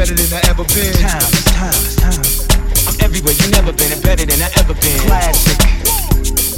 better than I ever been. Time, times, time. I'm everywhere you never been and better than I ever been. Classic.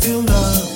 The feeling